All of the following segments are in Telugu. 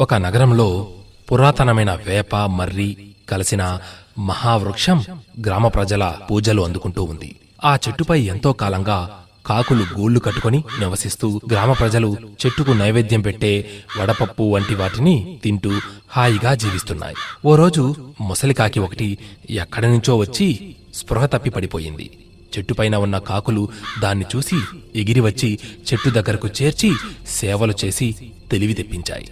ఒక నగరంలో పురాతనమైన వేప మర్రి కలిసిన మహావృక్షం గ్రామ ప్రజల పూజలు అందుకుంటూ ఉంది. ఆ చెట్టుపై ఎంతో కాలంగా కాకులు గూళ్ళు కట్టుకొని నివసిస్తూ గ్రామ ప్రజలు చెట్టుకు నైవేద్యం పెట్టే వడపప్పు వంటి వాటిని తింటూ హాయిగా జీవిస్తున్నాయి. ఓ రోజు ముసలికాకి ఒకటి ఎక్కడి నుంచో వచ్చి స్పృహ తప్పి పడిపోయింది. చెట్టుపైన ఉన్న కాకులు దాన్ని చూసి ఎగిరి వచ్చి చెట్టు దగ్గరకు చేర్చి సేవలు చేసి తెలివి తెప్పించాయి.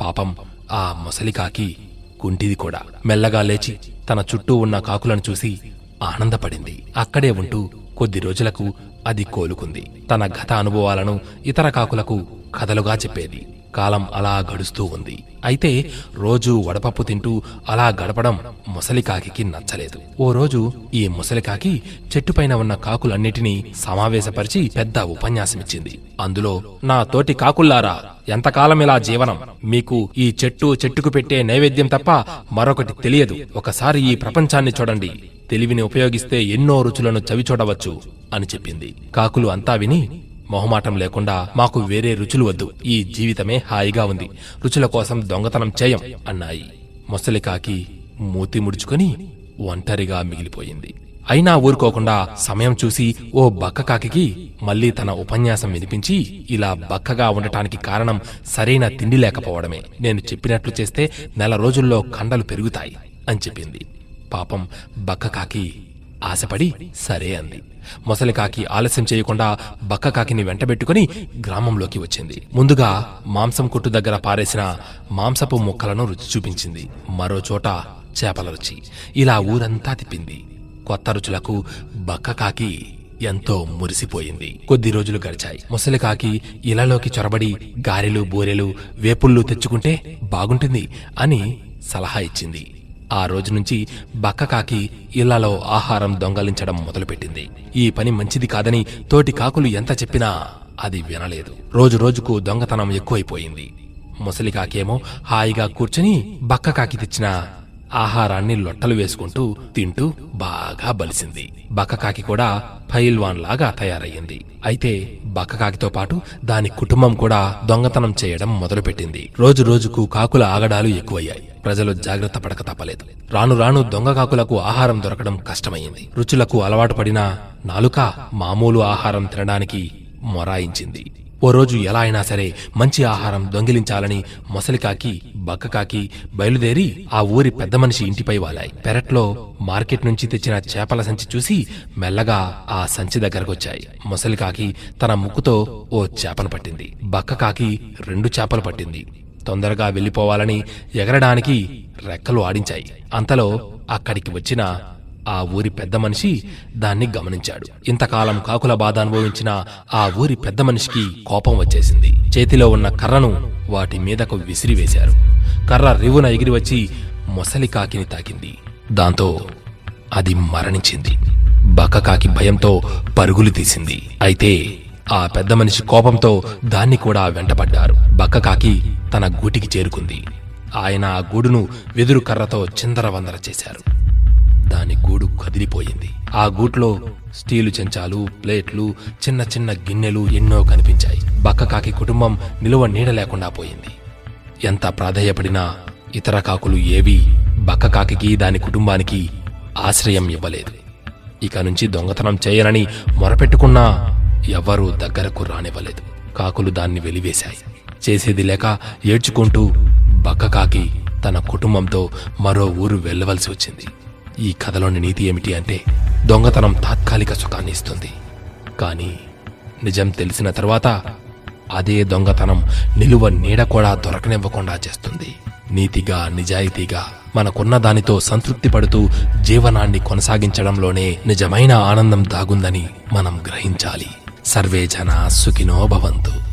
పాపం ఆ ముసలికాకి కుంటిది కూడా. మెల్లగా లేచి తన చుట్టూ ఉన్న కాకులను చూసి ఆనందపడింది. అక్కడే ఉంటూ కొద్ది రోజులకు అది కోలుకుంది. తన గత అనుభవాలను ఇతర కాకులకు కథలుగా చెప్పేది. కాలం అలా గడుస్తూ ఉంది. అయితే రోజు వడపప్పు తింటూ అలా గడపడం ముసలికాకి నచ్చలేదు. ఓ రోజు ఈ ముసలికాకి చెట్టుపైన ఉన్న కాకులన్నిటినీ సమావేశపరిచి పెద్ద ఉపన్యాసమిచ్చింది. అందులో నా తోటి కాకుల్లారా ఎంతకాలం ఇలా జీవనం? మీకు ఈ చెట్టు చెట్టుకు పెట్టే నైవేద్యం తప్ప మరొకటి తెలియదు. ఒకసారి ఈ ప్రపంచాన్ని చూడండి. తెలివిని ఉపయోగిస్తే ఎన్నో రుచులను చవి చూడవచ్చు అని చెప్పింది. కాకులు అంతా విని మొహమాటం లేకుండా మాకు వేరే రుచులు వద్దు. ఈ జీవితమే హాయిగా ఉంది. రుచుల కోసం దొంగతనం చేయం అన్నాయి. ముసలికాకి మూతి ముడుచుకొని ఒంటరిగా మిగిలిపోయింది. అయినా ఊరుకోకుండా సమయం చూసి ఓ బక్కకాకి మళ్ళీ తన ఉపన్యాసం వినిపించి ఇలా బక్కగా ఉండటానికి కారణం సరైన తిండి లేకపోవడమే. నేను చెప్పినట్లు చేస్తే నెల రోజుల్లో కండలు పెరుగుతాయి అని చెప్పింది. పాపం బక్కకాకి ఆశపడి సరే అంది. మొసలికాకి ఆలస్యం చేయకుండా బక్కకాకిని వెంటబెట్టుకుని గ్రామంలోకి వచ్చింది. ముందుగా మాంసం కొట్టు దగ్గర పారేసిన మాంసపు ముక్కలను రుచి చూపించింది. మరో చోట చేపల రుచి. ఇలా ఊరంతా తిప్పింది. కొత్త రుచులకు బక్కకాకి ఎంతో మురిసిపోయింది. కొద్ది రోజులు గడిచాయి. ముసలికాకి ఇలలోకి చొరబడి గారెలు బూరెలు వేపుళ్ళు తెచ్చుకుంటే బాగుంటుంది అని సలహా ఇచ్చింది. ఆ రోజు నుంచి బక్కకాకి ఇళ్ళలో ఆహారం దొంగలించడం మొదలుపెట్టింది. ఈ పని మంచిది కాదని తోటి కాకులు ఎంత చెప్పినా అది వినలేదు. రోజు రోజుకు దొంగతనం ఎక్కువైపోయింది. ముసలికాకేమో హాయిగా కూర్చుని బక్కకాకి తెచ్చిన ఆహారాన్ని లొట్టలు వేసుకుంటూ తింటూ బాగా బలిసింది. బక్కకాకి కూడా ఫైల్వాన్ లాగా తయారయ్యింది. అయితే బక్కకాకితో పాటు దాని కుటుంబం కూడా దొంగతనం చేయడం మొదలుపెట్టింది. రోజు రోజుకు కాకుల ఆగడాలు ఎక్కువయ్యాయి. ప్రజలు జాగ్రత్త పడక తప్పలేదు. రాను రాను దొంగ కాకులకు ఆహారం దొరకడం కష్టమైంది రుచులకు అలవాటు పడిన నాలుక మామూలు ఆహారం తినడానికి మొరాయించింది. ఓ రోజు ఎలా అయినా సరే మంచి ఆహారం దొంగిలించాలని మొసలికాకి బక్కకాకి బయలుదేరి ఆ ఊరి పెద్ద మనిషి ఇంటిపై వాలాయి. పెరట్లో మార్కెట్ నుంచి తెచ్చిన చేపల సంచి చూసి మెల్లగా ఆ సంచి దగ్గరకొచ్చాయి. మొసలికాకి తన ముక్కుతో ఓ చేపను పట్టింది. బక్కకాకి రెండు చేపలు పట్టింది. తొందరగా వెళ్ళిపోవాలని ఎగరడానికి రెక్కలు ఆడించాయి. అంతలో అక్కడికి వచ్చిన ఆ ఊరి పెద్ద మనిషి దాన్ని గమనించాడు. ఇంతకాలం కాకుల బాధ అనుభవించిన ఆ ఊరి పెద్ద మనిషికి కోపం వచ్చేసింది. చేతిలో ఉన్న కర్రను వాటి మీదకు విసిరివేశారు. కర్ర రివున ఎగిరి వచ్చి మొసలి కాకిని తాకింది. దాంతో అది మరణించింది. బక్కకాకి భయంతో పరుగులు తీసింది. అయితే ఆ పెద్ద మనిషి కోపంతో దాన్ని కూడా వెంటపడ్డారు. బక్కకాకి తన గూటికి చేరుకుంది. ఆయన ఆ గూడును వెదురు కర్రతో చిందరవందర చేశారు. దాని గూడు కదిలిపోయింది. ఆ గూట్లో స్టీలు చెంచాలు ప్లేట్లు చిన్న చిన్న గిన్నెలు ఎన్నో కనిపించాయి. బక్కకాకి కుటుంబం నిలువ నీడ లేకుండా పోయింది. ఎంత ప్రాధేయపడినా ఇతర కాకులు ఏవీ బక్కకాకి దాని కుటుంబానికి ఆశ్రయం ఇవ్వలేదు. ఇక నుంచి దొంగతనం చేయనని మొరపెట్టుకున్నా ఎవ్వరూ దగ్గరకు రానివ్వలేదు. కాకులు దాన్ని వెలివేశాయి. చేసేది లేక ఏడ్చుకుంటూ బక్కకాకి తన కుటుంబంతో మరో ఊరు వెళ్ళవలసి వచ్చింది. ఈ కథలోని నీతి ఏమిటి అంటే దొంగతనం తాత్కాలిక సుఖాన్ని ఇస్తుంది. కానీ నిజం తెలిసిన తర్వాత అదే దొంగతనం నిలువ నీడ కూడా దొరకనివ్వకుండా చేస్తుంది. నీతిగా నిజాయితీగా మనకున్న దానితో సంతృప్తి పడుతూ జీవనాన్ని కొనసాగించడంలోనే నిజమైన ఆనందం దాగుందని మనం గ్రహించాలి. సర్వే జనా సుఖినో భవంతు.